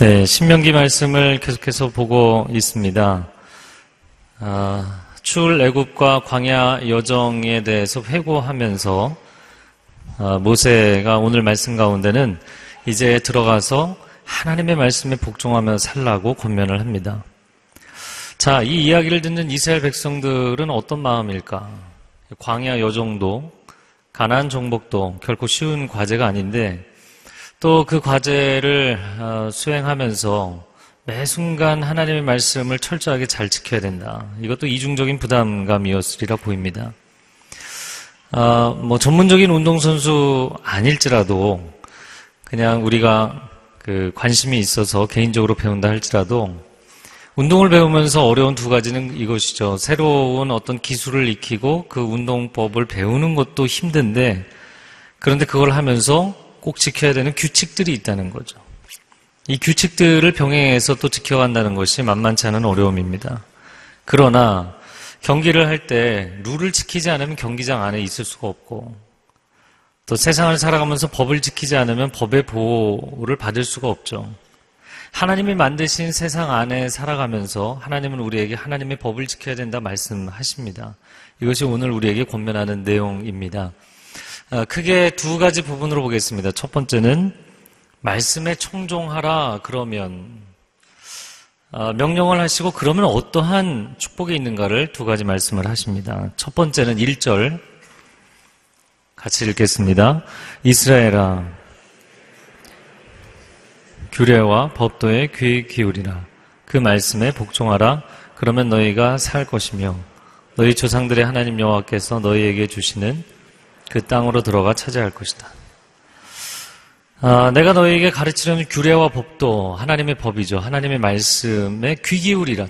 네, 신명기 말씀을 계속해서 보고 있습니다. 아, 출 애굽과 광야 여정에 대해서 회고하면서 아, 모세가 오늘 말씀 가운데는 이제 들어가서 하나님의 말씀에 복종하며 살라고 권면을 합니다. 자, 이 이야기를 듣는 이스라엘 백성들은 어떤 마음일까? 광야 여정도 가나안 정복도 결코 쉬운 과제가 아닌데 또 그 과제를 어, 수행하면서 매 순간 하나님의 말씀을 철저하게 잘 지켜야 된다. 이것도 이중적인 부담감이었으리라 보입니다. 아, 뭐 전문적인 운동선수 아닐지라도 그냥 우리가 그 관심이 있어서 개인적으로 배운다 할지라도 운동을 배우면서 어려운 두 가지는 이것이죠. 새로운 어떤 기술을 익히고 그 운동법을 배우는 것도 힘든데 그런데 그걸 하면서 꼭 지켜야 되는 규칙들이 있다는 거죠. 이 규칙들을 병행해서 또 지켜간다는 것이 만만치 않은 어려움입니다. 그러나 경기를 할 때 룰을 지키지 않으면 경기장 안에 있을 수가 없고 또 세상을 살아가면서 법을 지키지 않으면 법의 보호를 받을 수가 없죠. 하나님이 만드신 세상 안에 살아가면서 하나님은 우리에게 하나님의 법을 지켜야 된다 말씀하십니다. 이것이 오늘 우리에게 권면하는 내용입니다. 아, 크게 두 가지 부분으로 보겠습니다. 첫 번째는 말씀에 청종하라 그러면 아, 명령을 하시고 그러면 어떠한 축복이 있는가를 두 가지 말씀을 하십니다. 첫 번째는 1절 같이 읽겠습니다. 이스라엘아 규례와 법도에 귀 기울이라 그 말씀에 복종하라 그러면 너희가 살 것이며 너희 조상들의 하나님 여호와께서 너희에게 주시는 그 땅으로 들어가 차지할 것이다. 아, 내가 너희에게 가르치려는 규례와 법도 하나님의 법이죠. 하나님의 말씀에 귀 기울이라,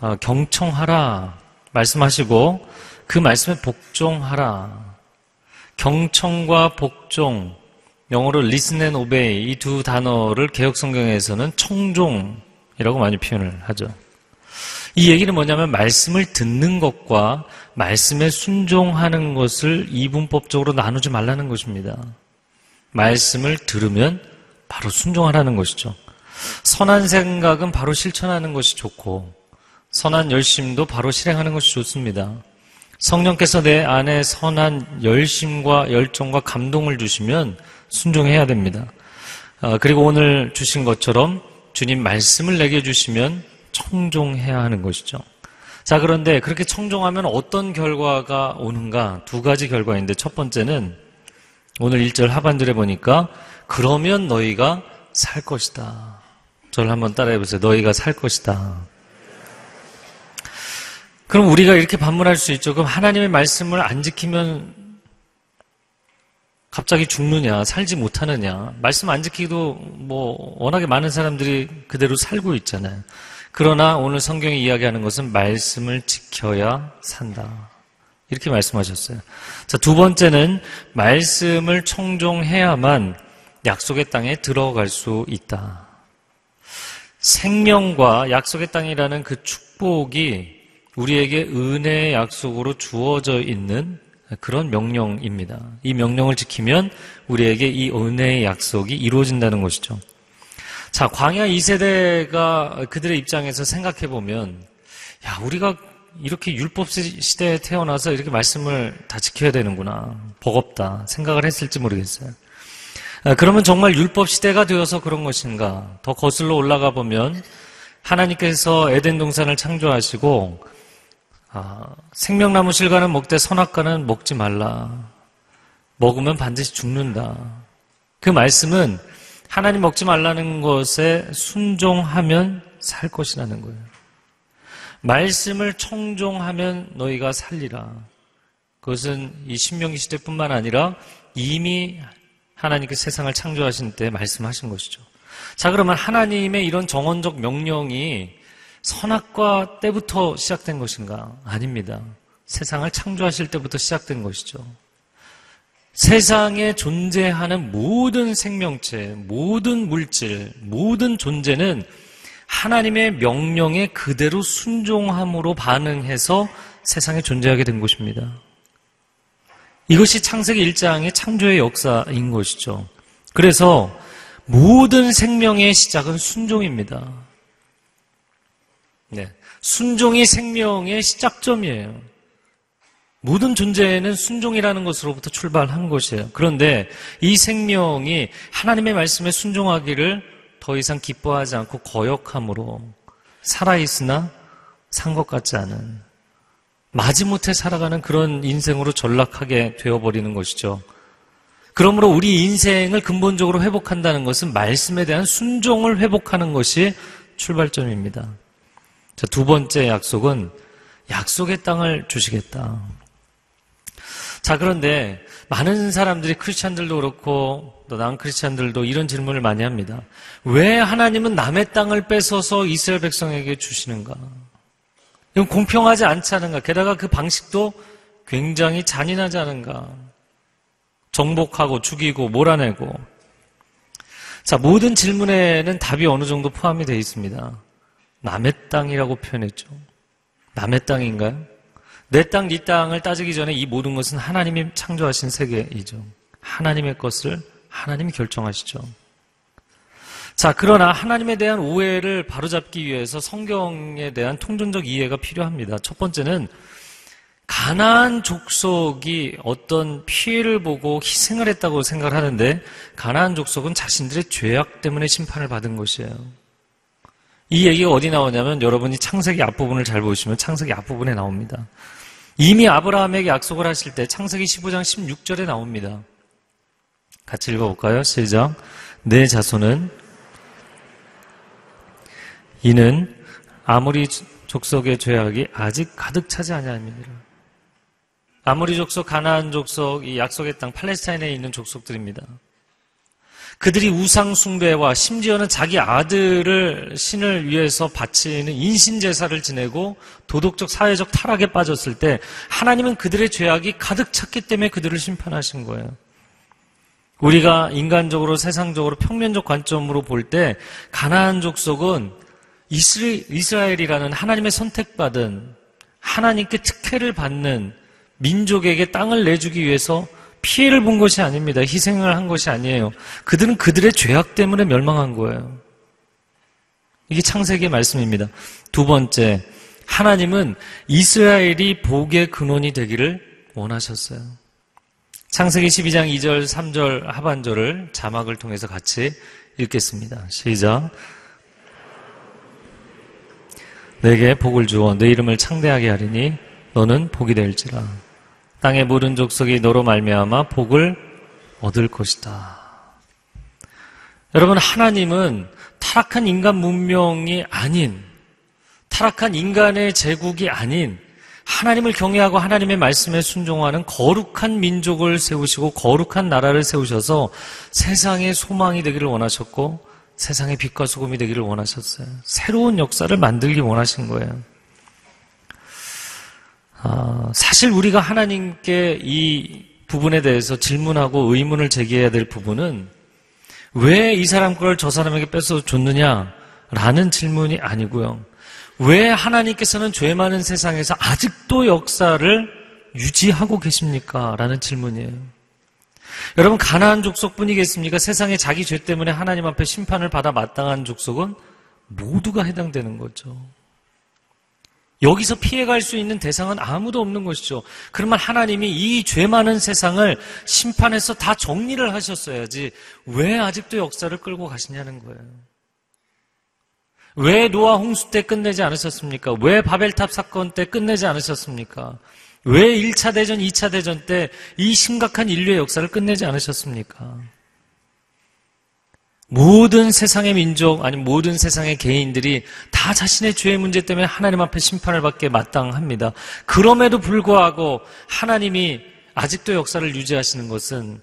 아, 경청하라 말씀하시고 그 말씀에 복종하라. 경청과 복종, 영어로 listen and obey 이 두 단어를 개혁 성경에서는 청종이라고 많이 표현을 하죠. 이 얘기는 뭐냐면 말씀을 듣는 것과 말씀에 순종하는 것을 이분법적으로 나누지 말라는 것입니다. 말씀을 들으면 바로 순종하라는 것이죠. 선한 생각은 바로 실천하는 것이 좋고 선한 열심도 바로 실행하는 것이 좋습니다. 성령께서 내 안에 선한 열심과 열정과 감동을 주시면 순종해야 됩니다. 아, 그리고 오늘 주신 것처럼 주님 말씀을 내게 주시면 청종해야 하는 것이죠. 자, 그런데 그렇게 청종하면 어떤 결과가 오는가? 두 가지 결과인데 첫 번째는 오늘 1절 하반절에 보니까 그러면 너희가 살 것이다. 저를 한번 따라해 보세요. 너희가 살 것이다. 그럼 우리가 이렇게 반문할 수 있죠. 그럼 하나님의 말씀을 안 지키면 갑자기 죽느냐, 살지 못하느냐. 말씀 안 지키도 뭐 워낙에 많은 사람들이 그대로 살고 있잖아요. 그러나 오늘 성경이 이야기하는 것은 말씀을 지켜야 산다. 이렇게 말씀하셨어요. 자, 두 번째는 말씀을 청종해야만 약속의 땅에 들어갈 수 있다. 생명과 약속의 땅이라는 그 축복이 우리에게 은혜의 약속으로 주어져 있는 그런 명령입니다. 이 명령을 지키면 우리에게 이 은혜의 약속이 이루어진다는 것이죠. 자, 광야 2세대가 그들의 입장에서 생각해 보면, 야, 우리가 이렇게 율법 시대에 태어나서 이렇게 말씀을 다 지켜야 되는구나. 버겁다. 생각을 했을지 모르겠어요. 아, 그러면 정말 율법 시대가 되어서 그런 것인가? 더 거슬러 올라가 보면 하나님께서 에덴 동산을 창조하시고 아, 생명나무 실과는 먹되 선악과는 먹지 말라. 먹으면 반드시 죽는다. 그 말씀은 하나님 먹지 말라는 것에 순종하면 살 것이라는 거예요. 말씀을 청종하면 너희가 살리라. 그것은 이 신명기 시대뿐만 아니라 이미 하나님께 세상을 창조하신 때 말씀하신 것이죠. 자, 그러면 하나님의 이런 정원적 명령이 선악과 때부터 시작된 것인가? 아닙니다. 세상을 창조하실 때부터 시작된 것이죠. 세상에 존재하는 모든 생명체, 모든 물질, 모든 존재는 하나님의 명령에 그대로 순종함으로 반응해서 세상에 존재하게 된 것입니다. 이것이 창세기 1장의 창조의 역사인 것이죠. 그래서 모든 생명의 시작은 순종입니다. 네. 순종이 생명의 시작점이에요. 모든 존재는 순종이라는 것으로부터 출발한 것이에요. 그런데 이 생명이 하나님의 말씀에 순종하기를 더 이상 기뻐하지 않고 거역함으로 살아있으나 산 것 같지 않은 마지못해 살아가는 그런 인생으로 전락하게 되어버리는 것이죠. 그러므로 우리 인생을 근본적으로 회복한다는 것은 말씀에 대한 순종을 회복하는 것이 출발점입니다. 자, 두 번째 약속은 약속의 땅을 주시겠다. 자, 그런데 많은 사람들이 크리스찬들도 그렇고 또 난 크리스찬들도 이런 질문을 많이 합니다. 왜 하나님은 남의 땅을 뺏어서 이스라엘 백성에게 주시는가? 이건 공평하지 않지 않은가? 게다가 그 방식도 굉장히 잔인하지 않은가? 정복하고 죽이고 몰아내고. 자, 모든 질문에는 답이 어느 정도 포함이 되어 있습니다. 남의 땅이라고 표현했죠. 남의 땅인가요? 내 땅, 네 땅을 따지기 전에 이 모든 것은 하나님이 창조하신 세계이죠. 하나님의 것을 하나님이 결정하시죠. 자, 그러나 하나님에 대한 오해를 바로잡기 위해서 성경에 대한 통전적 이해가 필요합니다. 첫 번째는 가나안 족속이 어떤 피해를 보고 희생을 했다고 생각을 하는데 가나안 족속은 자신들의 죄악 때문에 심판을 받은 것이에요. 이 얘기가 어디 나오냐면 여러분이 창세기 앞부분을 잘 보시면 창세기 앞부분에 나옵니다. 이미 아브라함에게 약속을 하실 때 창세기 15장 16절에 나옵니다. 같이 읽어볼까요? 시작. 내 자손은 이는 아무리 족속의 죄악이 아직 가득 차지 아니함이니라. 아무리 족속, 가나안 족속, 이 약속의 땅 팔레스타인에 있는 족속들입니다. 그들이 우상 숭배와 심지어는 자기 아들을 신을 위해서 바치는 인신 제사를 지내고 도덕적 사회적 타락에 빠졌을 때 하나님은 그들의 죄악이 가득 찼기 때문에 그들을 심판하신 거예요. 우리가 인간적으로 세상적으로 평면적 관점으로 볼 때 가나안 족속은 이스라엘이라는 하나님의 선택받은 하나님께 특혜를 받는 민족에게 땅을 내주기 위해서 피해를 본 것이 아닙니다. 희생을 한 것이 아니에요. 그들은 그들의 죄악 때문에 멸망한 거예요. 이게 창세기의 말씀입니다. 두 번째, 하나님은 이스라엘이 복의 근원이 되기를 원하셨어요. 창세기 12장 2절, 3절 하반절을 자막을 통해서 같이 읽겠습니다. 시작. 내게 복을 주어 내 이름을 창대하게 하리니 너는 복이 될지라. 땅의 모든 족속이 너로 말미암아 복을 얻을 것이다. 여러분 하나님은 타락한 인간 문명이 아닌 타락한 인간의 제국이 아닌 하나님을 경외하고 하나님의 말씀에 순종하는 거룩한 민족을 세우시고 거룩한 나라를 세우셔서 세상의 소망이 되기를 원하셨고 세상의 빛과 소금이 되기를 원하셨어요. 새로운 역사를 만들기 원하신 거예요. 아, 사실 우리가 하나님께 이 부분에 대해서 질문하고 의문을 제기해야 될 부분은 왜 이 사람 걸 저 사람에게 뺏어 줬느냐라는 질문이 아니고요. 왜 하나님께서는 죄 많은 세상에서 아직도 역사를 유지하고 계십니까? 라는 질문이에요. 여러분, 가나안 족속뿐이겠습니까? 세상에 자기 죄 때문에 하나님 앞에 심판을 받아 마땅한 족속은 모두가 해당되는 거죠. 여기서 피해갈 수 있는 대상은 아무도 없는 것이죠. 그러면 하나님이 이 죄 많은 세상을 심판해서 다 정리를 하셨어야지 왜 아직도 역사를 끌고 가시냐는 거예요. 왜 노아 홍수 때 끝내지 않으셨습니까? 왜 바벨탑 사건 때 끝내지 않으셨습니까? 왜 1차 대전, 2차 대전 때 이 심각한 인류의 역사를 끝내지 않으셨습니까? 모든 세상의 민족, 아니 모든 세상의 개인들이 다 자신의 죄의 문제 때문에 하나님 앞에 심판을 받게 마땅합니다. 그럼에도 불구하고 하나님이 아직도 역사를 유지하시는 것은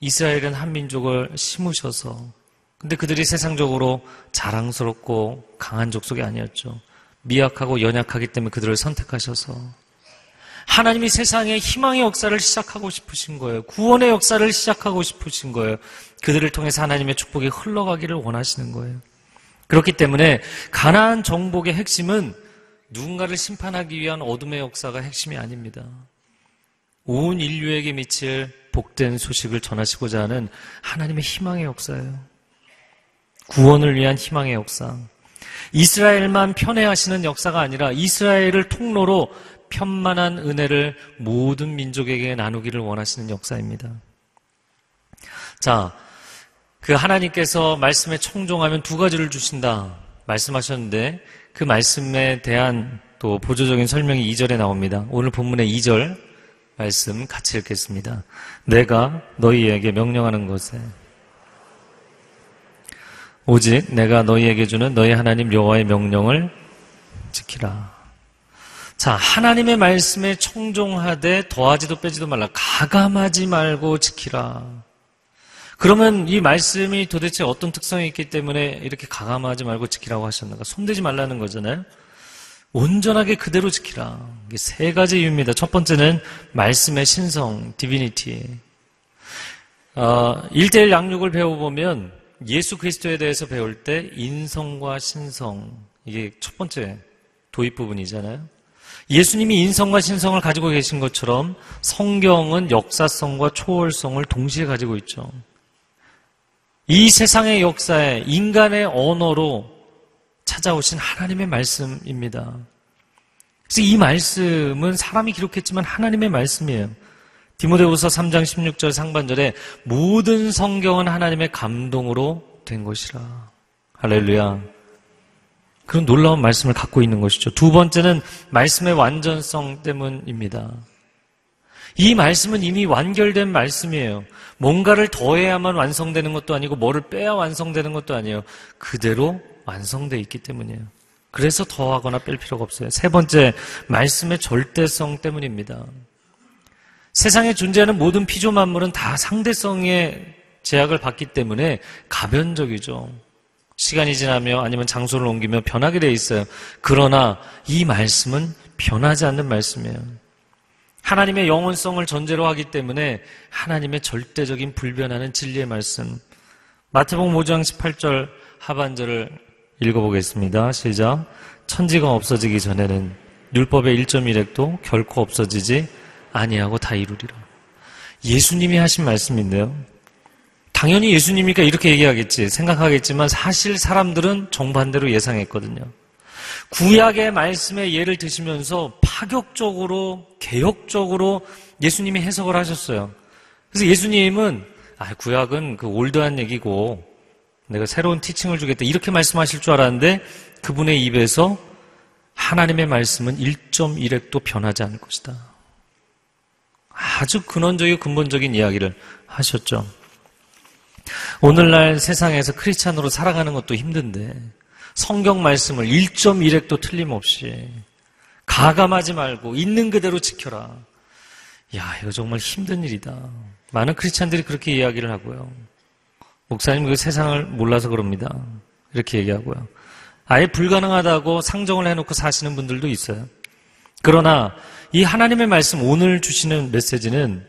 이스라엘은 한 민족을 심으셔서 근데 그들이 세상적으로 자랑스럽고 강한 족속이 아니었죠. 미약하고 연약하기 때문에 그들을 선택하셔서 하나님이 세상에 희망의 역사를 시작하고 싶으신 거예요. 구원의 역사를 시작하고 싶으신 거예요. 그들을 통해서 하나님의 축복이 흘러가기를 원하시는 거예요. 그렇기 때문에 가나안 정복의 핵심은 누군가를 심판하기 위한 어둠의 역사가 핵심이 아닙니다. 온 인류에게 미칠 복된 소식을 전하시고자 하는 하나님의 희망의 역사예요. 구원을 위한 희망의 역사. 이스라엘만 편애하시는 역사가 아니라 이스라엘을 통로로 편만한 은혜를 모든 민족에게 나누기를 원하시는 역사입니다. 자, 그 하나님께서 말씀에 청종하면 두 가지를 주신다 말씀하셨는데 그 말씀에 대한 또 보조적인 설명이 2절에 나옵니다. 오늘 본문의 2절 말씀 같이 읽겠습니다. 내가 너희에게 명령하는 것에 오직 내가 너희에게 주는 너희 하나님 여호와의 명령을 지키라. 자, 하나님의 말씀에 청종하되 더하지도 빼지도 말라. 가감하지 말고 지키라. 그러면 이 말씀이 도대체 어떤 특성이 있기 때문에 이렇게 가감하지 말고 지키라고 하셨는가? 손대지 말라는 거잖아요. 온전하게 그대로 지키라. 이게 세 가지 이유입니다. 첫 번째는 말씀의 신성, 디비니티. 어, 1대1 양육을 배워보면 예수 그리스도에 대해서 배울 때 인성과 신성, 이게 첫 번째 도입 부분이잖아요. 예수님이 인성과 신성을 가지고 계신 것처럼 성경은 역사성과 초월성을 동시에 가지고 있죠. 이 세상의 역사에 인간의 언어로 찾아오신 하나님의 말씀입니다. 그래서 이 말씀은 사람이 기록했지만 하나님의 말씀이에요. 디모데후서 3장 16절 상반절에 모든 성경은 하나님의 감동으로 된 것이라. 할렐루야. 그런 놀라운 말씀을 갖고 있는 것이죠. 두 번째는 말씀의 완전성 때문입니다. 이 말씀은 이미 완결된 말씀이에요. 뭔가를 더해야만 완성되는 것도 아니고 뭐를 빼야 완성되는 것도 아니에요. 그대로 완성되어 있기 때문이에요. 그래서 더하거나 뺄 필요가 없어요. 세 번째, 말씀의 절대성 때문입니다. 세상에 존재하는 모든 피조 만물은 다 상대성의 제약을 받기 때문에 가변적이죠. 시간이 지나며 아니면 장소를 옮기며 변하게 돼 있어요. 그러나 이 말씀은 변하지 않는 말씀이에요. 하나님의 영원성을 전제로 하기 때문에 하나님의 절대적인 불변하는 진리의 말씀. 마태복음 5장 18절 하반절을 읽어보겠습니다. 시작. 천지가 없어지기 전에는 율법의 1.1핵도 결코 없어지지 아니하고 다 이루리라. 예수님이 하신 말씀인데요. 당연히 예수님이니까 이렇게 얘기하겠지 생각하겠지만 사실 사람들은 정반대로 예상했거든요. 구약의 말씀의 예를 드시면서 파격적으로 개혁적으로 예수님이 해석을 하셨어요. 그래서 예수님은 아, 구약은 그 올드한 얘기고 내가 새로운 티칭을 주겠다 이렇게 말씀하실 줄 알았는데 그분의 입에서 하나님의 말씀은 1.1핵도 변하지 않을 것이다. 아주 근원적이고 근본적인 이야기를 하셨죠. 오늘날 세상에서 크리스찬으로 살아가는 것도 힘든데 성경 말씀을 1.1핵도 틀림없이 가감하지 말고 있는 그대로 지켜라. 야, 이거 정말 힘든 일이다. 많은 크리스찬들이 그렇게 이야기를 하고요. 목사님 그 세상을 몰라서 그럽니다. 이렇게 얘기하고요. 아예 불가능하다고 상정을 해놓고 사시는 분들도 있어요. 그러나 이 하나님의 말씀 오늘 주시는 메시지는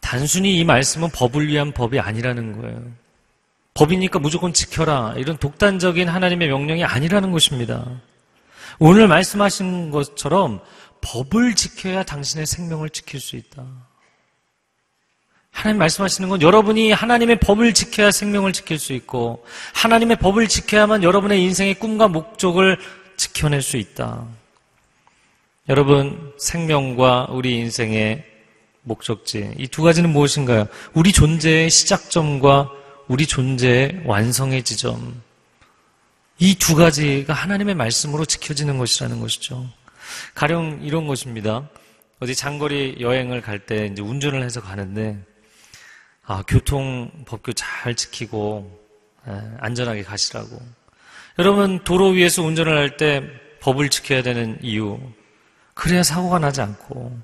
단순히 이 말씀은 법을 위한 법이 아니라는 거예요. 법이니까 무조건 지켜라. 이런 독단적인 하나님의 명령이 아니라는 것입니다. 오늘 말씀하신 것처럼 법을 지켜야 당신의 생명을 지킬 수 있다. 하나님 말씀하시는 건 여러분이 하나님의 법을 지켜야 생명을 지킬 수 있고 하나님의 법을 지켜야만 여러분의 인생의 꿈과 목적을 지켜낼 수 있다. 여러분 생명과 우리 인생의 목적지 이 두 가지는 무엇인가요? 우리 존재의 시작점과 우리 존재의 완성의 지점. 이 두 가지가 하나님의 말씀으로 지켜지는 것이라는 것이죠. 가령 이런 것입니다. 어디 장거리 여행을 갈 때 이제 운전을 해서 가는데, 아, 교통 법규 잘 지키고, 에, 안전하게 가시라고. 여러분, 도로 위에서 운전을 할 때 법을 지켜야 되는 이유. 그래야 사고가 나지 않고,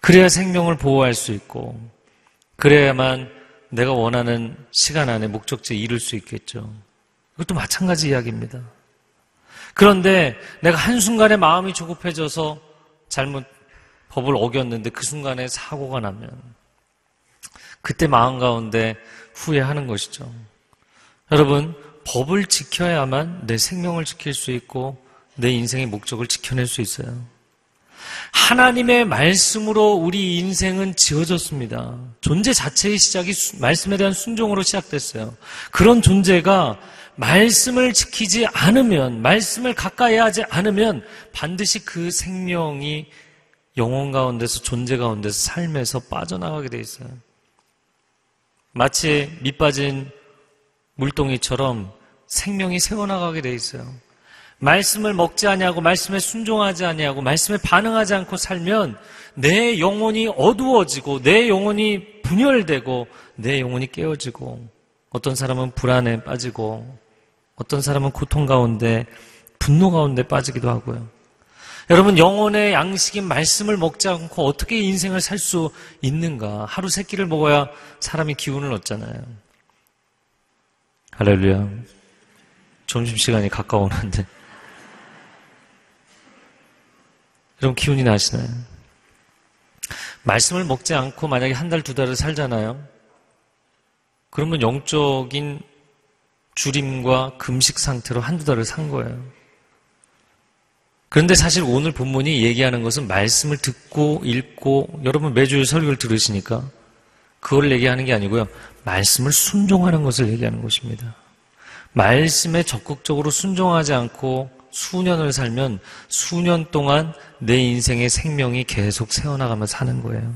그래야 생명을 보호할 수 있고, 그래야만 내가 원하는 시간 안에 목적지에 이룰 수 있겠죠. 이것도 마찬가지 이야기입니다. 그런데 내가 한순간에 마음이 조급해져서 잘못 법을 어겼는데 그 순간에 사고가 나면 그때 마음 가운데 후회하는 것이죠. 여러분, 법을 지켜야만 내 생명을 지킬 수 있고 내 인생의 목적을 지켜낼 수 있어요. 하나님의 말씀으로 우리 인생은 지어졌습니다. 존재 자체의 시작이 말씀에 대한 순종으로 시작됐어요. 그런 존재가 말씀을 지키지 않으면, 말씀을 가까이 하지 않으면 반드시 그 생명이 영혼 가운데서, 존재 가운데서, 삶에서 빠져나가게 돼 있어요. 마치 밑빠진 물동이처럼 생명이 새어나가게 돼 있어요. 말씀을 먹지 아니하고 말씀에 순종하지 아니하고 말씀에 반응하지 않고 살면 내 영혼이 어두워지고 내 영혼이 분열되고 내 영혼이 깨어지고 어떤 사람은 불안에 빠지고 어떤 사람은 고통 가운데 분노 가운데 빠지기도 하고요. 여러분 영혼의 양식인 말씀을 먹지 않고 어떻게 인생을 살 수 있는가? 하루 세 끼를 먹어야 사람이 기운을 얻잖아요. 할렐루야. 점심시간이 가까워오는데. 여러분 기운이 나시나요? 말씀을 먹지 않고 만약에 한 달, 두 달을 살잖아요. 그러면 영적인 줄임과 금식 상태로 한두 달을 산 거예요. 그런데 사실 오늘 본문이 얘기하는 것은 말씀을 듣고 읽고 여러분 매주 설교를 들으시니까 그걸 얘기하는 게 아니고요. 말씀을 순종하는 것을 얘기하는 것입니다. 말씀에 적극적으로 순종하지 않고 수년을 살면 수년 동안 내 인생의 생명이 계속 새어나가며 사는 거예요.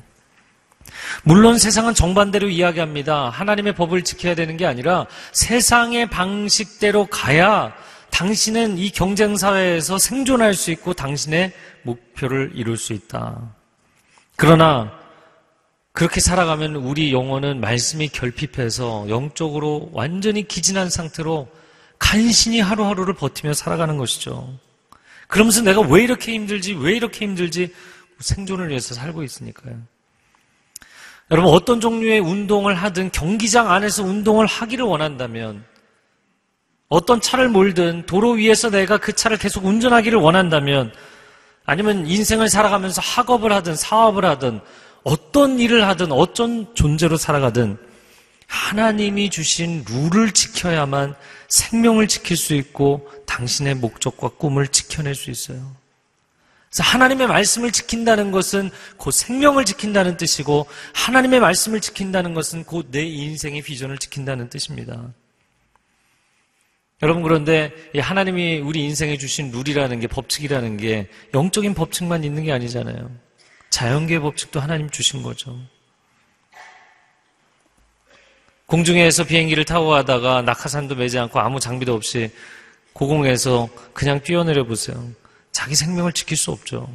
물론 세상은 정반대로 이야기합니다. 하나님의 법을 지켜야 되는 게 아니라 세상의 방식대로 가야 당신은 이 경쟁 사회에서 생존할 수 있고 당신의 목표를 이룰 수 있다. 그러나 그렇게 살아가면 우리 영혼은 말씀이 결핍해서 영적으로 완전히 기진한 상태로 간신히 하루하루를 버티며 살아가는 것이죠. 그러면서 내가 왜 이렇게 힘들지, 왜 이렇게 힘들지, 생존을 위해서 살고 있으니까요. 여러분, 어떤 종류의 운동을 하든 경기장 안에서 운동을 하기를 원한다면, 어떤 차를 몰든 도로 위에서 내가 그 차를 계속 운전하기를 원한다면, 아니면 인생을 살아가면서 학업을 하든 사업을 하든 어떤 일을 하든 어떤 존재로 살아가든 하나님이 주신 룰을 지켜야만 생명을 지킬 수 있고 당신의 목적과 꿈을 지켜낼 수 있어요. 그래서 하나님의 말씀을 지킨다는 것은 곧 생명을 지킨다는 뜻이고 하나님의 말씀을 지킨다는 것은 곧 내 인생의 비전을 지킨다는 뜻입니다. 여러분 그런데 하나님이 우리 인생에 주신 룰이라는 게 법칙이라는 게 영적인 법칙만 있는 게 아니잖아요. 자연계의 법칙도 하나님 주신 거죠. 공중에서 비행기를 타고 가다가 낙하산도 매지 않고 아무 장비도 없이 고공에서 그냥 뛰어내려 보세요. 자기 생명을 지킬 수 없죠.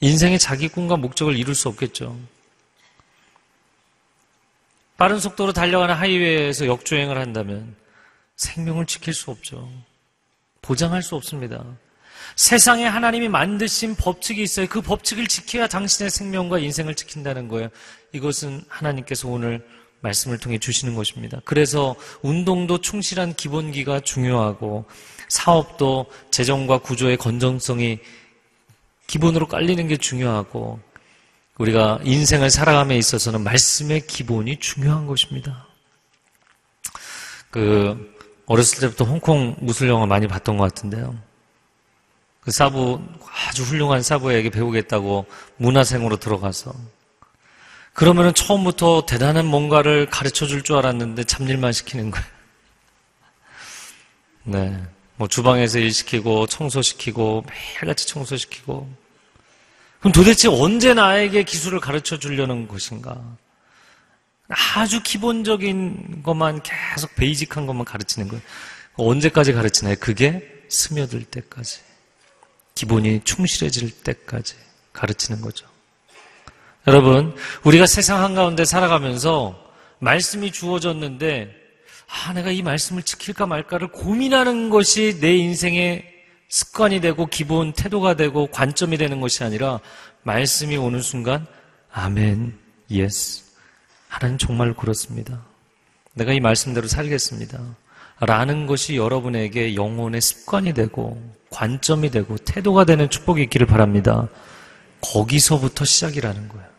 인생의 자기 꿈과 목적을 이룰 수 없겠죠. 빠른 속도로 달려가는 하이웨이에서 역주행을 한다면 생명을 지킬 수 없죠. 보장할 수 없습니다. 세상에 하나님이 만드신 법칙이 있어요. 그 법칙을 지켜야 당신의 생명과 인생을 지킨다는 거예요. 이것은 하나님께서 오늘 말씀을 통해 주시는 것입니다. 그래서 운동도 충실한 기본기가 중요하고 사업도 재정과 구조의 건전성이 기본으로 깔리는 게 중요하고 우리가 인생을 살아감에 있어서는 말씀의 기본이 중요한 것입니다. 그 어렸을 때부터 홍콩 무술 영화 많이 봤던 것 같은데요. 그 사부 아주 훌륭한 사부에게 배우겠다고 문화생으로 들어가서 그러면은 처음부터 대단한 뭔가를 가르쳐 줄 줄 알았는데 잡일만 시키는 거예요. 네. 뭐 주방에서 일 시키고 청소시키고 매일같이 청소시키고 그럼 도대체 언제 나에게 기술을 가르쳐 주려는 것인가? 아주 기본적인 것만 계속 베이직한 것만 가르치는 거예요. 언제까지 가르치나요? 그게 스며들 때까지. 기본이 충실해질 때까지 가르치는 거죠. 여러분, 우리가 세상 한가운데 살아가면서 말씀이 주어졌는데, 아, 내가 이 말씀을 지킬까 말까를 고민하는 것이 내 인생의 습관이 되고 기본 태도가 되고 관점이 되는 것이 아니라 말씀이 오는 순간, 아멘, yes. 하나님 정말 그렇습니다. 내가 이 말씀대로 살겠습니다. 라는 것이 여러분에게 영혼의 습관이 되고 관점이 되고 태도가 되는 축복이 있기를 바랍니다. 거기서부터 시작이라는 거예요.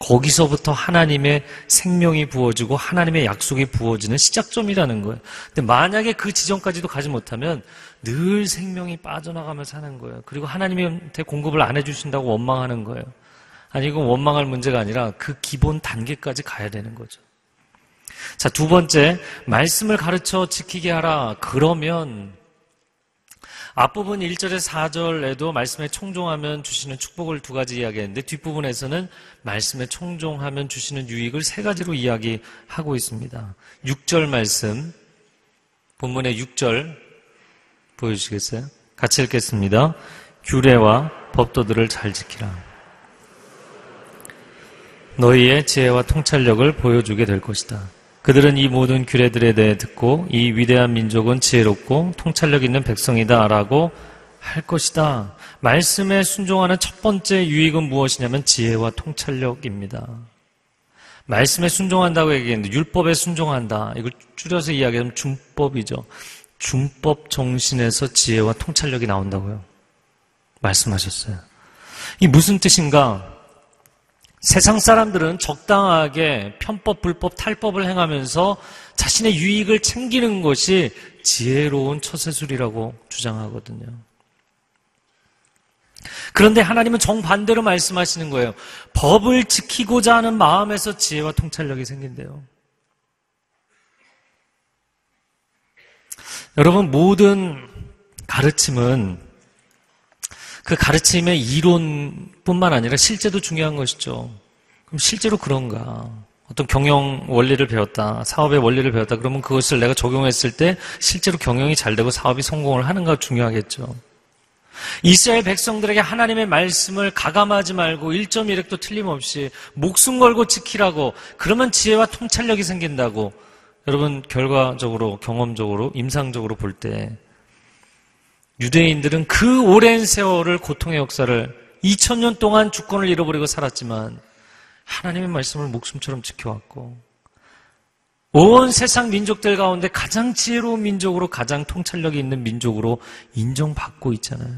거기서부터 하나님의 생명이 부어지고 하나님의 약속이 부어지는 시작점이라는 거예요. 근데 만약에 그 지점까지도 가지 못하면 늘 생명이 빠져나가면서 사는 거예요. 그리고 하나님한테 공급을 안 해주신다고 원망하는 거예요. 아니, 이건 원망할 문제가 아니라 그 기본 단계까지 가야 되는 거죠. 자, 두 번째, 말씀을 가르쳐 지키게 하라. 그러면 앞부분 1절에서 4절에도 말씀에 총종하면 주시는 축복을 두 가지 이야기했는데 뒷부분에서는 말씀에 총종하면 주시는 유익을 세 가지로 이야기하고 있습니다. 6절 말씀, 본문의 6절 보여주시겠어요? 같이 읽겠습니다. 규례와 법도들을 잘 지키라. 너희의 지혜와 통찰력을 보여주게 될 것이다. 그들은 이 모든 규례들에 대해 듣고 이 위대한 민족은 지혜롭고 통찰력 있는 백성이다 라고 할 것이다. 말씀에 순종하는 첫 번째 유익은 무엇이냐면 지혜와 통찰력입니다. 말씀에 순종한다고 얘기했는데 율법에 순종한다. 이걸 줄여서 이야기하면 준법이죠. 준법 정신에서 지혜와 통찰력이 나온다고요. 말씀하셨어요. 이 무슨 뜻인가? 세상 사람들은 적당하게 편법, 불법, 탈법을 행하면서 자신의 유익을 챙기는 것이 지혜로운 처세술이라고 주장하거든요. 그런데 하나님은 정반대로 말씀하시는 거예요. 법을 지키고자 하는 마음에서 지혜와 통찰력이 생긴대요. 여러분, 모든 가르침은 그 가르침의 이론뿐만 아니라 실제도 중요한 것이죠. 그럼 실제로 그런가? 어떤 경영 원리를 배웠다, 사업의 원리를 배웠다, 그러면 그것을 내가 적용했을 때 실제로 경영이 잘 되고 사업이 성공을 하는가 중요하겠죠. 이스라엘 백성들에게 하나님의 말씀을 가감하지 말고 1.1획도 틀림없이 목숨 걸고 지키라고 그러면 지혜와 통찰력이 생긴다고 여러분 결과적으로 경험적으로 임상적으로 볼 때 유대인들은 그 오랜 세월을 고통의 역사를 2000년 동안 주권을 잃어버리고 살았지만 하나님의 말씀을 목숨처럼 지켜왔고 온 세상 민족들 가운데 가장 지혜로운 민족으로 가장 통찰력이 있는 민족으로 인정받고 있잖아요.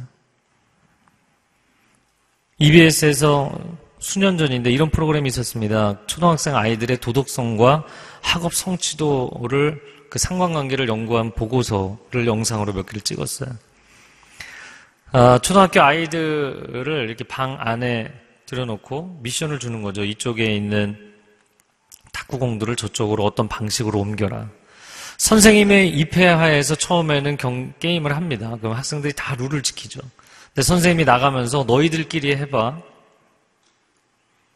EBS에서 수년 전인데 이런 프로그램이 있었습니다. 초등학생 아이들의 도덕성과 학업 성취도를 그 상관관계를 연구한 보고서를 영상으로 몇 개를 찍었어요. 아, 초등학교 아이들을 이렇게 방 안에 들여놓고 미션을 주는 거죠. 이쪽에 있는 탁구공들을 저쪽으로 어떤 방식으로 옮겨라. 선생님의 입회하에서 처음에는 경, 게임을 합니다. 그럼 학생들이 다 룰을 지키죠. 근데 선생님이 나가면서 너희들끼리 해봐.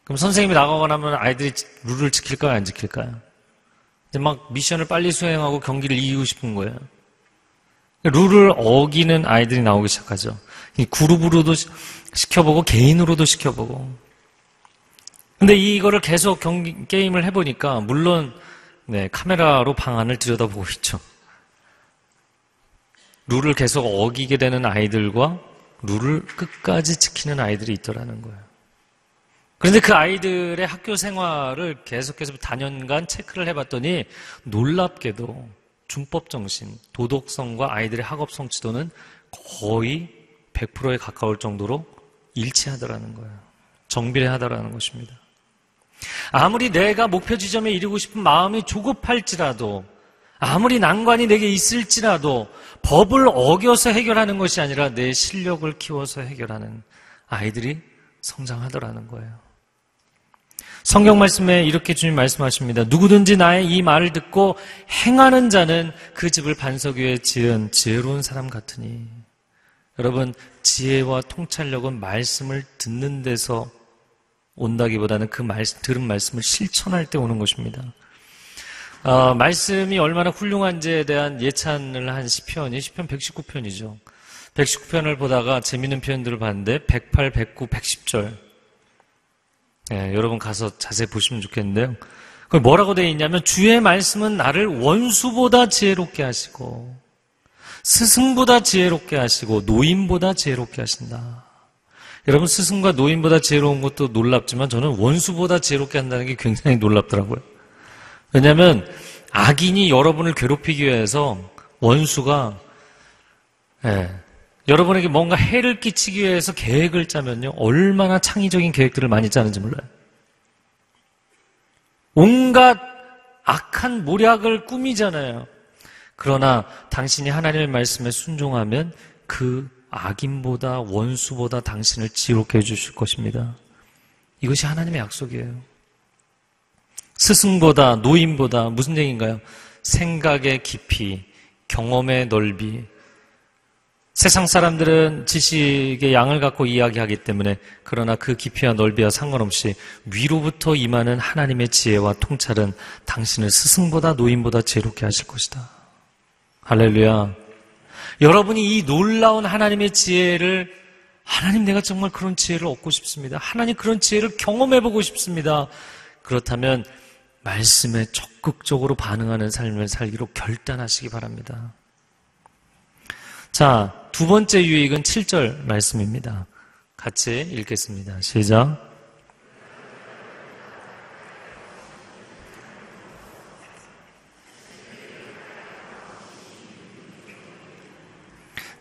그럼 선생님이 나가고 나면 아이들이 룰을 지킬까요? 안 지킬까요? 이제 막 미션을 빨리 수행하고 경기를 이기고 싶은 거예요. 룰을 어기는 아이들이 나오기 시작하죠. 그룹으로도 시켜보고 개인으로도 시켜보고. 근데 이거를 계속 경기, 게임을 해보니까 물론 네, 카메라로 방안을 들여다보고 있죠. 룰을 계속 어기게 되는 아이들과 룰을 끝까지 지키는 아이들이 있더라는 거예요. 그런데 그 아이들의 학교 생활을 계속해서 단연간 체크를 해봤더니 놀랍게도 준법 정신, 도덕성과 아이들의 학업 성취도는 거의 100%에 가까울 정도로 일치하더라는 거예요. 정비례하더라는 것입니다. 아무리 내가 목표 지점에 이르고 싶은 마음이 조급할지라도 아무리 난관이 내게 있을지라도 법을 어겨서 해결하는 것이 아니라 내 실력을 키워서 해결하는 아이들이 성장하더라는 거예요. 성경 말씀에 이렇게 주님 말씀하십니다. 누구든지 나의 이 말을 듣고 행하는 자는 그 집을 반석 위에 지은 지혜로운 사람 같으니. 여러분, 지혜와 통찰력은 말씀을 듣는 데서 온다기보다는 그 말씀, 들은 말씀을 실천할 때 오는 것입니다. 어, 말씀이 얼마나 훌륭한지에 대한 예찬을 한 시편이 시편 119편이죠. 119편을 보다가 재밌는 표현들을 봤는데 108, 109, 110절. 예, 여러분 가서 자세히 보시면 좋겠는데요. 그 뭐라고 되어 있냐면 주의 말씀은 나를 원수보다 지혜롭게 하시고 스승보다 지혜롭게 하시고 노인보다 지혜롭게 하신다. 여러분 스승과 노인보다 지혜로운 것도 놀랍지만 저는 원수보다 지혜롭게 한다는 게 굉장히 놀랍더라고요. 왜냐하면 악인이 여러분을 괴롭히기 위해서 원수가 예, 여러분에게 뭔가 해를 끼치기 위해서 계획을 짜면요 얼마나 창의적인 계획들을 많이 짜는지 몰라요. 온갖 악한 모략을 꾸미잖아요. 그러나 당신이 하나님의 말씀에 순종하면 그 악인보다 원수보다 당신을 지옥해 주실 것입니다. 이것이 하나님의 약속이에요. 스승보다 노인보다 무슨 얘기인가요? 생각의 깊이, 경험의 넓이. 세상 사람들은 지식의 양을 갖고 이야기하기 때문에 그러나 그 깊이와 넓이와 상관없이 위로부터 임하는 하나님의 지혜와 통찰은 당신을 스승보다 노인보다 지혜롭게 하실 것이다. 할렐루야. 여러분이 이 놀라운 하나님의 지혜를 하나님 내가 정말 그런 지혜를 얻고 싶습니다. 하나님 그런 지혜를 경험해 보고 싶습니다. 그렇다면 말씀에 적극적으로 반응하는 삶을 살기로 결단하시기 바랍니다. 자, 두 번째 유익은 7절 말씀입니다. 같이 읽겠습니다. 시작.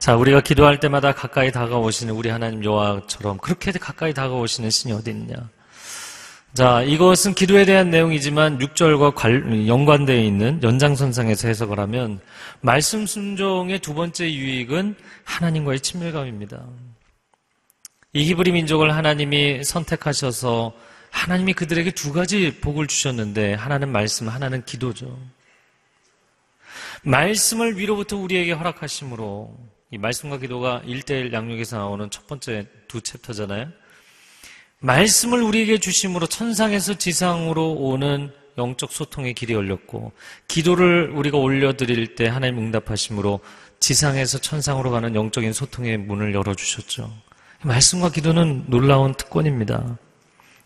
자, 우리가 기도할 때마다 가까이 다가오시는 우리 하나님 여호와처럼 그렇게 가까이 다가오시는 신이 어디 있느냐? 자, 이것은 기도에 대한 내용이지만 6절과 연관되어 있는 연장선상에서 해석을 하면 말씀 순종의 두 번째 유익은 하나님과의 친밀감입니다. 이 히브리 민족을 하나님이 선택하셔서 하나님이 그들에게 두 가지 복을 주셨는데 하나는 말씀, 하나는 기도죠. 말씀을 위로부터 우리에게 허락하심으로 이 말씀과 기도가 1대1 양육에서 나오는 첫 번째 두 챕터잖아요. 말씀을 우리에게 주심으로 천상에서 지상으로 오는 영적 소통의 길이 열렸고 기도를 우리가 올려드릴 때 하나님 응답하심으로 지상에서 천상으로 가는 영적인 소통의 문을 열어주셨죠. 말씀과 기도는 놀라운 특권입니다.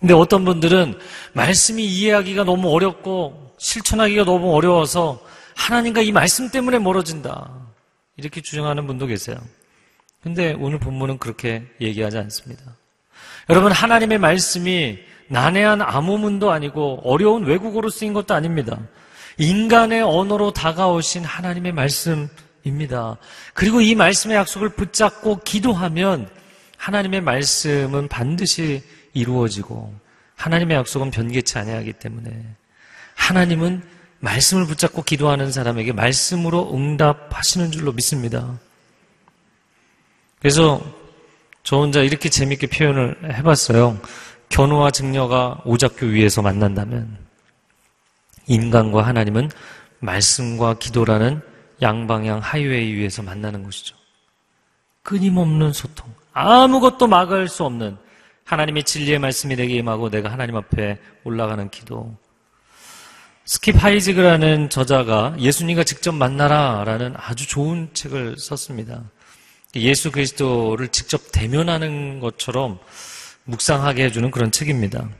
근데 어떤 분들은 말씀이 이해하기가 너무 어렵고 실천하기가 너무 어려워서 하나님과 이 말씀 때문에 멀어진다. 이렇게 주장하는 분도 계세요. 근데 오늘 본문은 그렇게 얘기하지 않습니다. 여러분, 하나님의 말씀이 난해한 암호문도 아니고 어려운 외국어로 쓰인 것도 아닙니다. 인간의 언어로 다가오신 하나님의 말씀입니다. 그리고 이 말씀의 약속을 붙잡고 기도하면 하나님의 말씀은 반드시 이루어지고 하나님의 약속은 변개치 아니하기 때문에 하나님은 말씀을 붙잡고 기도하는 사람에게 말씀으로 응답하시는 줄로 믿습니다. 그래서 저 혼자 이렇게 재밌게 표현을 해봤어요. 견우와 직녀가 오작교 위에서 만난다면 인간과 하나님은 말씀과 기도라는 양방향 highway 위에서 만나는 것이죠. 끊임없는 소통. 아무것도 막을 수 없는 하나님의 진리의 말씀이 내게 임하고 내가 하나님 앞에 올라가는 기도. 스킵 하이지그라는 저자가 예수님과 직접 만나라 라는 아주 좋은 책을 썼습니다. 예수 그리스도를 직접 대면하는 것처럼 묵상하게 해주는 그런 책입니다.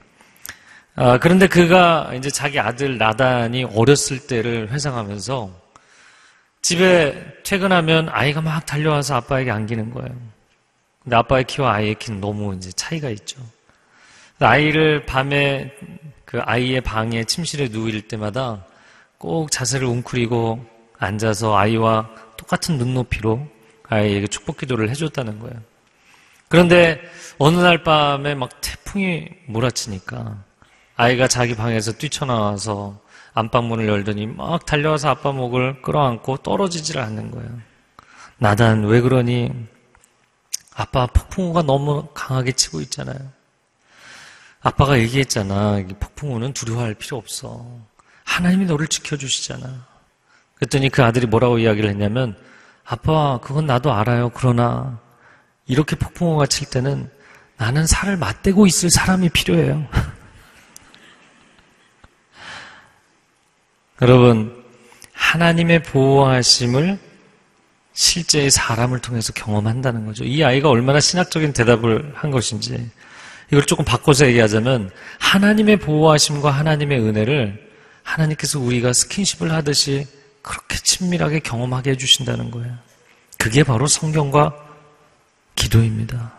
아, 그런데 그가 이제 자기 아들 나단이 어렸을 때를 회상하면서 집에 퇴근하면 아이가 막 달려와서 아빠에게 안기는 거예요. 근데 아빠의 키와 아이의 키는 너무 이제 차이가 있죠. 아이를 밤에 그 아이의 방에 침실에 누일 때마다 꼭 자세를 웅크리고 앉아서 아이와 똑같은 눈높이로 아이에게 축복 기도를 해줬다는 거예요. 그런데 어느 날 밤에 막 태풍이 몰아치니까 아이가 자기 방에서 뛰쳐나와서 안방문을 열더니 막 달려와서 아빠 목을 끌어안고 떨어지질 않는 거예요. 나단 왜 그러니? 아빠 폭풍우가 너무 강하게 치고 있잖아요. 아빠가 얘기했잖아. 폭풍 우는 두려워할 필요 없어. 하나님이 너를 지켜주시잖아. 그랬더니 그 아들이 뭐라고 이야기를 했냐면 아빠, 그건 나도 알아요. 그러나 이렇게 폭풍우가 칠 때는 나는 살을 맞대고 있을 사람이 필요해요. 여러분, 하나님의 보호하심을 실제의 사람을 통해서 경험한다는 거죠. 이 아이가 얼마나 신학적인 대답을 한 것인지. 이걸 조금 바꿔서 얘기하자면, 하나님의 보호하심과 하나님의 은혜를 하나님께서 우리가 스킨십을 하듯이 그렇게 친밀하게 경험하게 해주신다는 거예요. 그게 바로 성경과 기도입니다.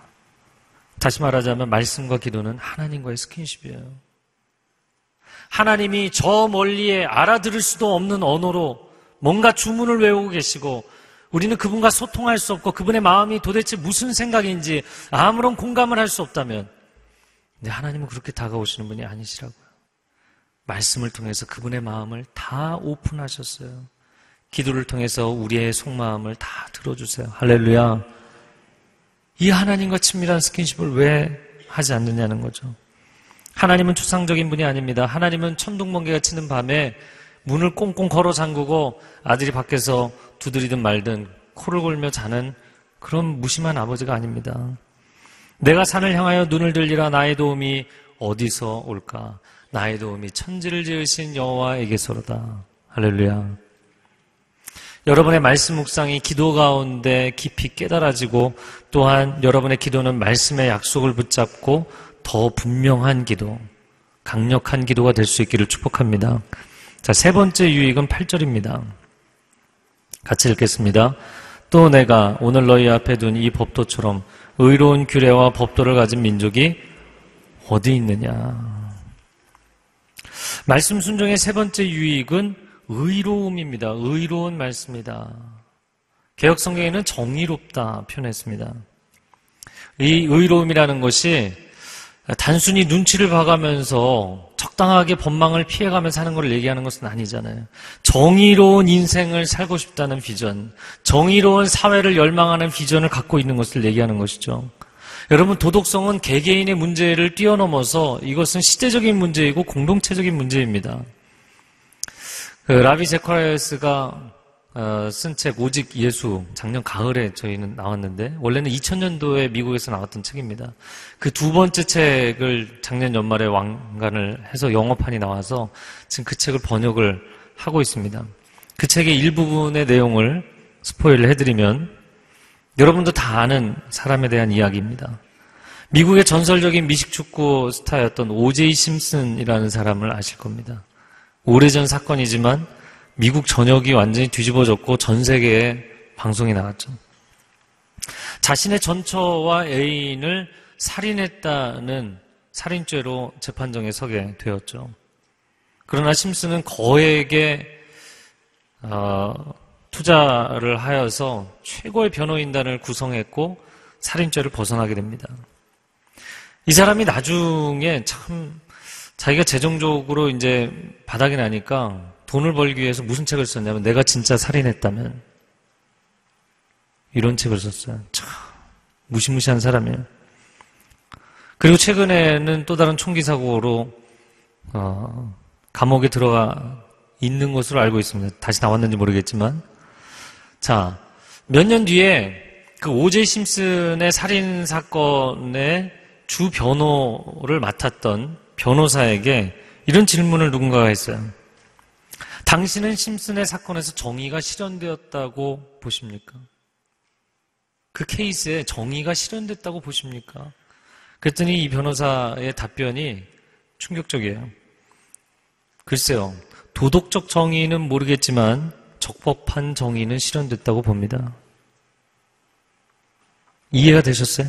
다시 말하자면 말씀과 기도는 하나님과의 스킨십이에요. 하나님이 저 멀리에 알아들을 수도 없는 언어로 뭔가 주문을 외우고 계시고 우리는 그분과 소통할 수 없고 그분의 마음이 도대체 무슨 생각인지 아무런 공감을 할 수 없다면 근데 하나님은 그렇게 다가오시는 분이 아니시라고요. 말씀을 통해서 그분의 마음을 다 오픈하셨어요. 기도를 통해서 우리의 속마음을 다 들어주세요. 할렐루야. 이 하나님과 친밀한 스킨십을 왜 하지 않느냐는 거죠. 하나님은 추상적인 분이 아닙니다. 하나님은 천둥번개가 치는 밤에 문을 꽁꽁 걸어 잠그고 아들이 밖에서 두드리든 말든 코를 골며 자는 그런 무심한 아버지가 아닙니다. 내가 산을 향하여 눈을 들리라 나의 도움이 어디서 올까? 나의 도움이 천지를 지으신 여호와에게서로다. 할렐루야. 여러분의 말씀 묵상이 기도 가운데 깊이 깨달아지고 또한 여러분의 기도는 말씀의 약속을 붙잡고 더 분명한 기도, 강력한 기도가 될 수 있기를 축복합니다. 자, 세 번째 유익은 8절입니다. 같이 읽겠습니다. 또 내가 오늘 너희 앞에 둔 이 법도처럼 의로운 규례와 법도를 가진 민족이 어디 있느냐. 말씀 순종의 세 번째 유익은 의로움입니다. 의로운 말씀이다. 개혁 성경에는 정의롭다 표현했습니다. 이 의로움이라는 것이 단순히 눈치를 봐가면서 적당하게 법망을 피해가면서 하는 걸 얘기하는 것은 아니잖아요. 정의로운 인생을 살고 싶다는 비전, 정의로운 사회를 열망하는 비전을 갖고 있는 것을 얘기하는 것이죠. 여러분, 도덕성은 개개인의 문제를 뛰어넘어서 이것은 시대적인 문제이고 공동체적인 문제입니다. 그 라비 제카라이스가 어, 쓴책 오직 예수 작년 가을에 저희는 나왔는데 원래는 2000년도에 미국에서 나왔던 책입니다. 그 두 번째 책을 작년 연말에 왕관을 해서 영어판이 나와서 지금 그 책을 번역을 하고 있습니다. 그 책의 일부분의 내용을 스포일을 해드리면 여러분도 다 아는 사람에 대한 이야기입니다. 미국의 전설적인 미식축구 스타였던 오제이 심슨이라는 사람을 아실 겁니다. 오래전 사건이지만 미국 전역이 완전히 뒤집어졌고 전 세계에 방송이 나갔죠. 자신의 전처와 애인을 살인했다는 살인죄로 재판정에 서게 되었죠. 그러나 심슨은 거액의 어, 투자를 하여서 최고의 변호인단을 구성했고 살인죄를 벗어나게 됩니다. 이 사람이 나중에 참 자기가 재정적으로 이제 바닥이 나니까 돈을 벌기 위해서 무슨 책을 썼냐면 내가 진짜 살인했다면 이런 책을 썼어요. 참 무시무시한 사람이에요. 그리고 최근에는 또 다른 총기 사고로 어, 감옥에 들어가 있는 것으로 알고 있습니다. 다시 나왔는지 모르겠지만 자 몇 년 뒤에 그 오제 심슨의 살인 사건의 주 변호를 맡았던 변호사에게 이런 질문을 누군가가 했어요. 당신은 심슨의 사건에서 정의가 실현되었다고 보십니까? 그 케이스에 정의가 실현됐다고 보십니까? 그랬더니 이 변호사의 답변이 충격적이에요. 글쎄요, 도덕적 정의는 모르겠지만 적법한 정의는 실현됐다고 봅니다. 이해가 되셨어요?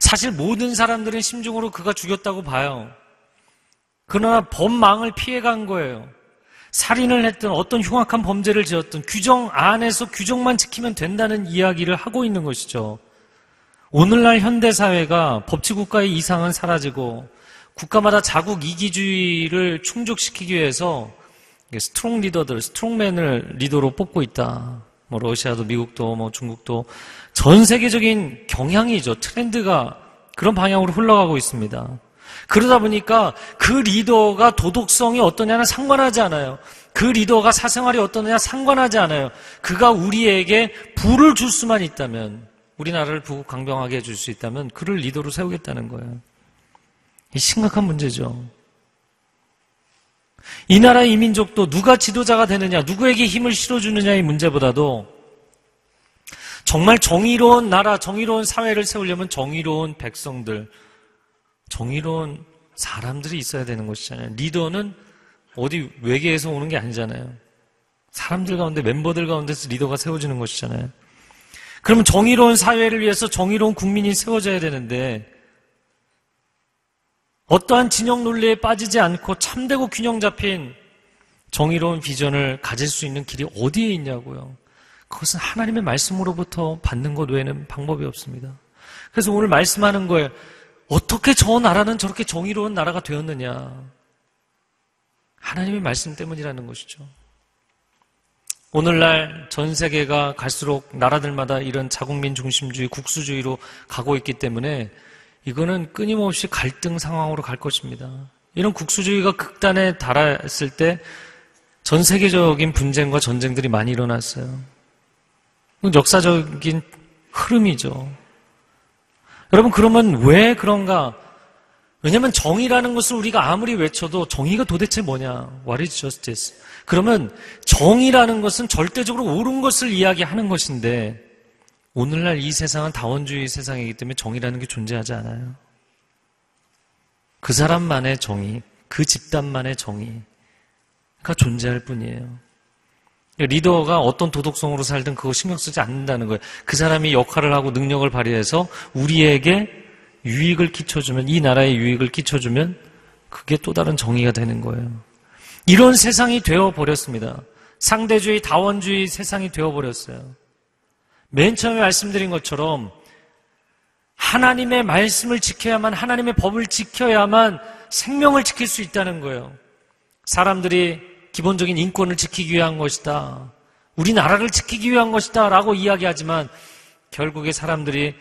사실 모든 사람들은 심중으로 그가 죽였다고 봐요. 그러나 법망을 피해간 거예요. 살인을 했던 어떤 흉악한 범죄를 지었던 규정 안에서 규정만 지키면 된다는 이야기를 하고 있는 것이죠. 오늘날 현대사회가 법치국가의 이상은 사라지고 국가마다 자국 이기주의를 충족시키기 위해서 strong 리더들, strongman을 리더로 뽑고 있다. 뭐 러시아도 미국도 뭐 중국도 전 세계적인 경향이죠. 트렌드가 그런 방향으로 흘러가고 있습니다. 그러다 보니까 그 리더가 도덕성이 어떠냐는 상관하지 않아요. 그 리더가 사생활이 어떠느냐 상관하지 않아요. 그가 우리에게 부를 줄 수만 있다면, 우리나라를 부국 강병하게 해줄 수 있다면 그를 리더로 세우겠다는 거예요. 이 심각한 문제죠. 이 나라 이 민족도 누가 지도자가 되느냐, 누구에게 힘을 실어주느냐의 문제보다도 정말 정의로운 나라, 정의로운 사회를 세우려면 정의로운 백성들, 정의로운 사람들이 있어야 되는 것이잖아요. 리더는 어디 외계에서 오는 게 아니잖아요. 사람들 가운데, 멤버들 가운데서 리더가 세워지는 것이잖아요. 그러면 정의로운 사회를 위해서 정의로운 국민이 세워져야 되는데, 어떠한 진영 논리에 빠지지 않고 참되고 균형 잡힌 정의로운 비전을 가질 수 있는 길이 어디에 있냐고요. 그것은 하나님의 말씀으로부터 받는 것 외에는 방법이 없습니다. 그래서 오늘 말씀하는 거예요. 어떻게 저 나라는 저렇게 정의로운 나라가 되었느냐? 하나님의 말씀 때문이라는 것이죠. 오늘날 전 세계가 갈수록 나라들마다 이런 자국민 중심주의, 국수주의로 가고 있기 때문에 이거는 끊임없이 갈등 상황으로 갈 것입니다. 이런 국수주의가 극단에 달했을 때 전 세계적인 분쟁과 전쟁들이 많이 일어났어요. 역사적인 흐름이죠. 여러분, 그러면 왜 그런가? 왜냐면 정의라는 것을 우리가 아무리 외쳐도 정의가 도대체 뭐냐? What is justice? 그러면 정의라는 것은 절대적으로 옳은 것을 이야기하는 것인데 오늘날 이 세상은 다원주의 세상이기 때문에 정의라는 게 존재하지 않아요. 그 사람만의 정의, 그 집단만의 정의가 존재할 뿐이에요. 리더가 어떤 도덕성으로 살든 그거 신경 쓰지 않는다는 거예요. 그 사람이 역할을 하고 능력을 발휘해서 우리에게 유익을 끼쳐주면, 이 나라에 유익을 끼쳐주면 그게 또 다른 정의가 되는 거예요. 이런 세상이 되어버렸습니다. 상대주의, 다원주의 세상이 되어버렸어요. 맨 처음에 말씀드린 것처럼 하나님의 말씀을 지켜야만, 하나님의 법을 지켜야만 생명을 지킬 수 있다는 거예요. 사람들이 기본적인 인권을 지키기 위한 것이다. 우리나라를 지키기 위한 것이다. 라고 이야기하지만 결국에 사람들이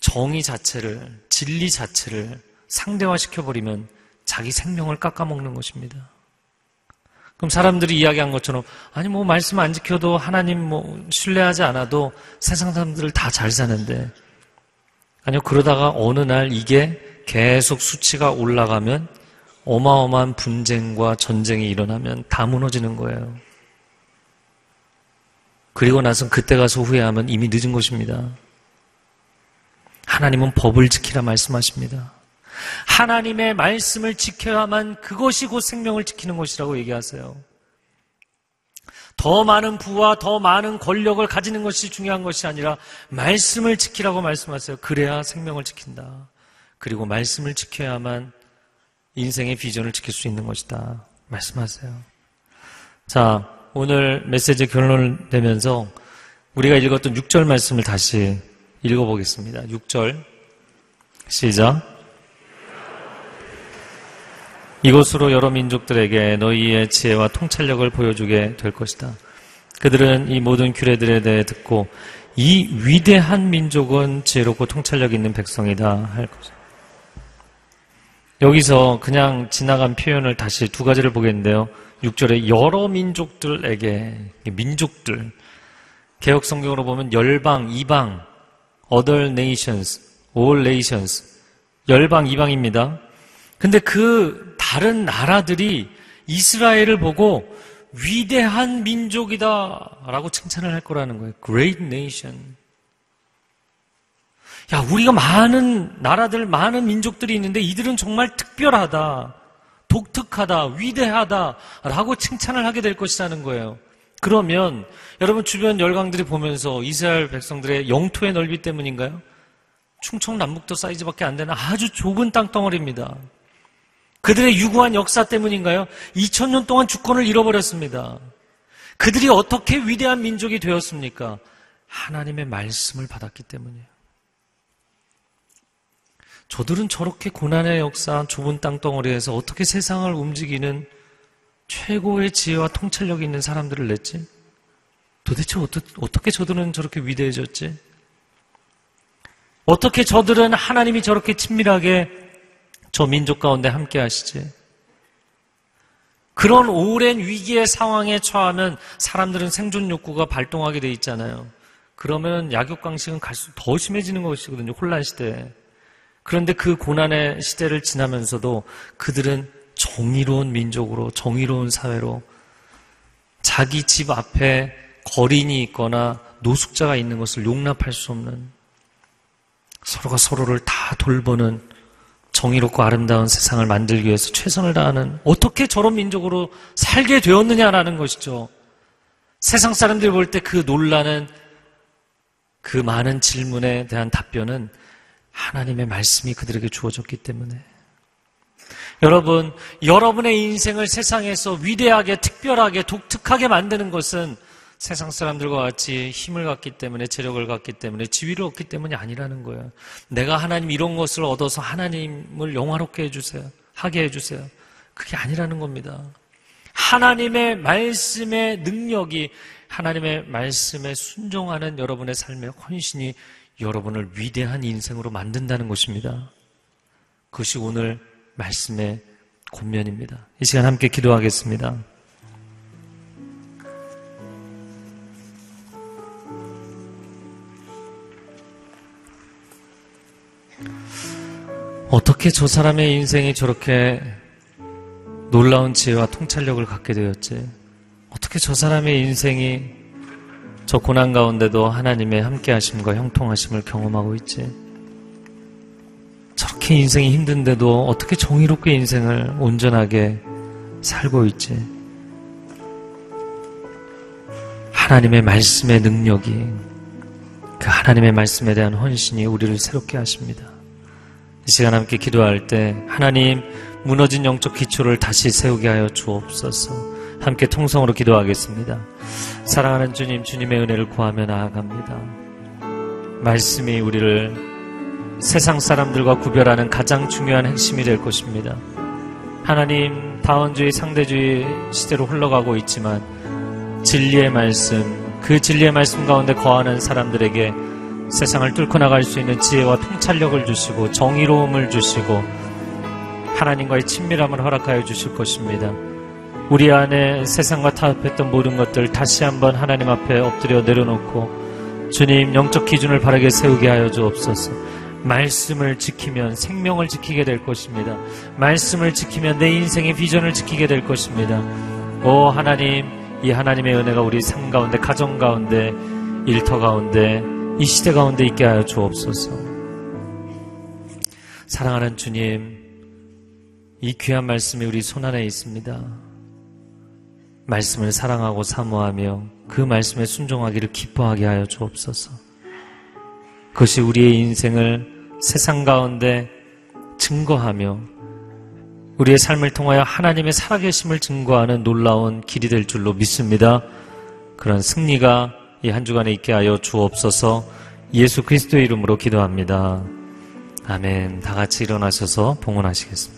정의 자체를, 진리 자체를 상대화시켜버리면 자기 생명을 깎아먹는 것입니다. 그럼 사람들이 이야기한 것처럼, 아니, 뭐, 말씀 안 지켜도 하나님 뭐, 신뢰하지 않아도 세상 사람들을 다 잘 사는데, 아니요, 그러다가 어느 날 이게 계속 수치가 올라가면 어마어마한 분쟁과 전쟁이 일어나면 다 무너지는 거예요. 그리고 나서 그때 가서 후회하면 이미 늦은 것입니다. 하나님은 법을 지키라 말씀하십니다. 하나님의 말씀을 지켜야만 그것이 곧 생명을 지키는 것이라고 얘기하세요. 더 많은 부와 더 많은 권력을 가지는 것이 중요한 것이 아니라 말씀을 지키라고 말씀하세요. 그래야 생명을 지킨다. 그리고 말씀을 지켜야만 인생의 비전을 지킬 수 있는 것이다. 말씀하세요. 자, 오늘 메시지 결론을 내면서 우리가 읽었던 6절 말씀을 다시 읽어보겠습니다. 6절. 시작. 이곳으로 여러 민족들에게 너희의 지혜와 통찰력을 보여주게 될 것이다. 그들은 이 모든 규례들에 대해 듣고 이 위대한 민족은 지혜롭고 통찰력 있는 백성이다 할 것이다. 여기서 그냥 지나간 표현을 다시 두 가지를 보겠는데요. 6절에 여러 민족들에게 민족들 개혁 성경으로 보면 열방, 이방, other nations, all nations 열방, 이방입니다. 근데 그 다른 나라들이 이스라엘을 보고 위대한 민족이다라고 칭찬을 할 거라는 거예요. Great nation. 야, 우리가 많은 나라들, 많은 민족들이 있는데 이들은 정말 특별하다, 독특하다, 위대하다라고 칭찬을 하게 될 것이라는 거예요. 그러면 여러분 주변 열강들이 보면서 이스라엘 백성들의 영토의 넓이 때문인가요? 충청 남북도 사이즈밖에 안 되는 아주 좁은 땅덩어리입니다. 그들의 유구한 역사 때문인가요? 2000년 동안 주권을 잃어버렸습니다. 그들이 어떻게 위대한 민족이 되었습니까? 하나님의 말씀을 받았기 때문이에요. 저들은 저렇게 고난의 역사, 좁은 땅덩어리에서 어떻게 세상을 움직이는 최고의 지혜와 통찰력이 있는 사람들을 냈지? 도대체 어떻게 저들은 저렇게 위대해졌지? 어떻게 저들은 하나님이 저렇게 친밀하게 저 민족 가운데 함께 하시지? 그런 오랜 위기의 상황에 처하면 사람들은 생존 욕구가 발동하게 돼 있잖아요. 그러면 약육강식은 갈수록 더 심해지는 것이거든요. 혼란 시대에. 그런데 그 고난의 시대를 지나면서도 그들은 정의로운 민족으로, 정의로운 사회로 자기 집 앞에 거린이 있거나 노숙자가 있는 것을 용납할 수 없는 서로가 서로를 다 돌보는 정의롭고 아름다운 세상을 만들기 위해서 최선을 다하는 어떻게 저런 민족으로 살게 되었느냐라는 것이죠. 세상 사람들이 볼 때그 놀라는 그 많은 질문에 대한 답변은 하나님의 말씀이 그들에게 주어졌기 때문에. 여러분, 여러분의 인생을 세상에서 위대하게, 특별하게, 독특하게 만드는 것은 세상 사람들과 같이 힘을 갖기 때문에 재력을 갖기 때문에 지위를 얻기 때문이 아니라는 거예요. 내가 하나님 이런 것을 얻어서 하나님을 영화롭게 해주세요. 하게 해주세요. 그게 아니라는 겁니다. 하나님의 말씀의 능력이 하나님의 말씀에 순종하는 여러분의 삶의 헌신이 여러분을 위대한 인생으로 만든다는 것입니다. 그것이 오늘 말씀의 권면입니다. 이 시간 함께 기도하겠습니다. 어떻게 저 사람의 인생이 저렇게 놀라운 지혜와 통찰력을 갖게 되었지? 어떻게 저 사람의 인생이 저 고난 가운데도 하나님의 함께 하심과 형통하심을 경험하고 있지? 저렇게 인생이 힘든데도 어떻게 정의롭게 인생을 온전하게 살고 있지? 하나님의 말씀의 능력이 그 하나님의 말씀에 대한 헌신이 우리를 새롭게 하십니다. 이 시간 함께 기도할 때 하나님 무너진 영적 기초를 다시 세우게 하여 주옵소서. 함께 통성으로 기도하겠습니다. 사랑하는 주님, 주님의 은혜를 구하며 나아갑니다. 말씀이 우리를 세상 사람들과 구별하는 가장 중요한 핵심이 될 것입니다. 하나님, 다원주의, 상대주의 시대로 흘러가고 있지만 진리의 말씀, 그 진리의 말씀 가운데 거하는 사람들에게 세상을 뚫고 나갈 수 있는 지혜와 통찰력을 주시고 정의로움을 주시고 하나님과의 친밀함을 허락하여 주실 것입니다. 우리 안에 세상과 타협했던 모든 것들 다시 한번 하나님 앞에 엎드려 내려놓고 주님 영적 기준을 바르게 세우게 하여 주옵소서. 말씀을 지키면 생명을 지키게 될 것입니다. 말씀을 지키면 내 인생의 비전을 지키게 될 것입니다. 오 하나님, 이 하나님의 은혜가 우리 삶 가운데, 가정 가운데, 일터 가운데, 이 시대 가운데 있게 하여 주옵소서. 사랑하는 주님, 이 귀한 말씀이 우리 손안에 있습니다. 말씀을 사랑하고 사모하며 그 말씀에 순종하기를 기뻐하게 하여 주옵소서. 그것이 우리의 인생을 세상 가운데 증거하며 우리의 삶을 통하여 하나님의 살아계심을 증거하는 놀라운 길이 될 줄로 믿습니다. 그런 승리가 이 한 주간에 있게 하여 주옵소서 예수 그리스도의 이름으로 기도합니다. 아멘. 다 같이 일어나셔서 봉헌하시겠습니다.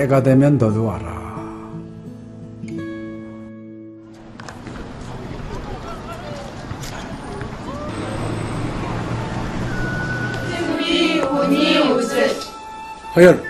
때가 되면 너도 와라. 허열,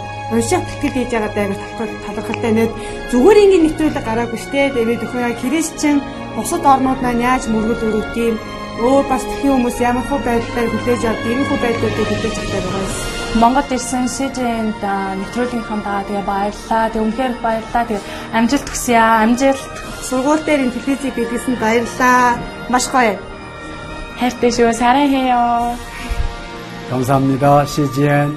уншаад тэтгэл хийж байгаа даа талархалтай нэг зүгээр ингээд нэвтрүүлэг гараагүй штэ тэгээд өхөө яа христчэн бусад орнууд маань яаж мөргөл өрөвт юм өөр бас тхэн хүмүүс ямар хөө байдлаар хүлээж авд ийм хөө байдлуудыг хүлээж авдаг байгаа юм. Монгол ирсэн СЖН-д нэвтрүүлгийнхаа даа тэгээ баярлаа. Тэгээ үнхээр баярлаа. Тэгээ амжилт хүсье аа. Амжилт. Сургууль дээр энэ телевизийг бидлсэн баярлаа. Маш гоё. хайртай шүү. 사랑해요. 감사합니다. CGN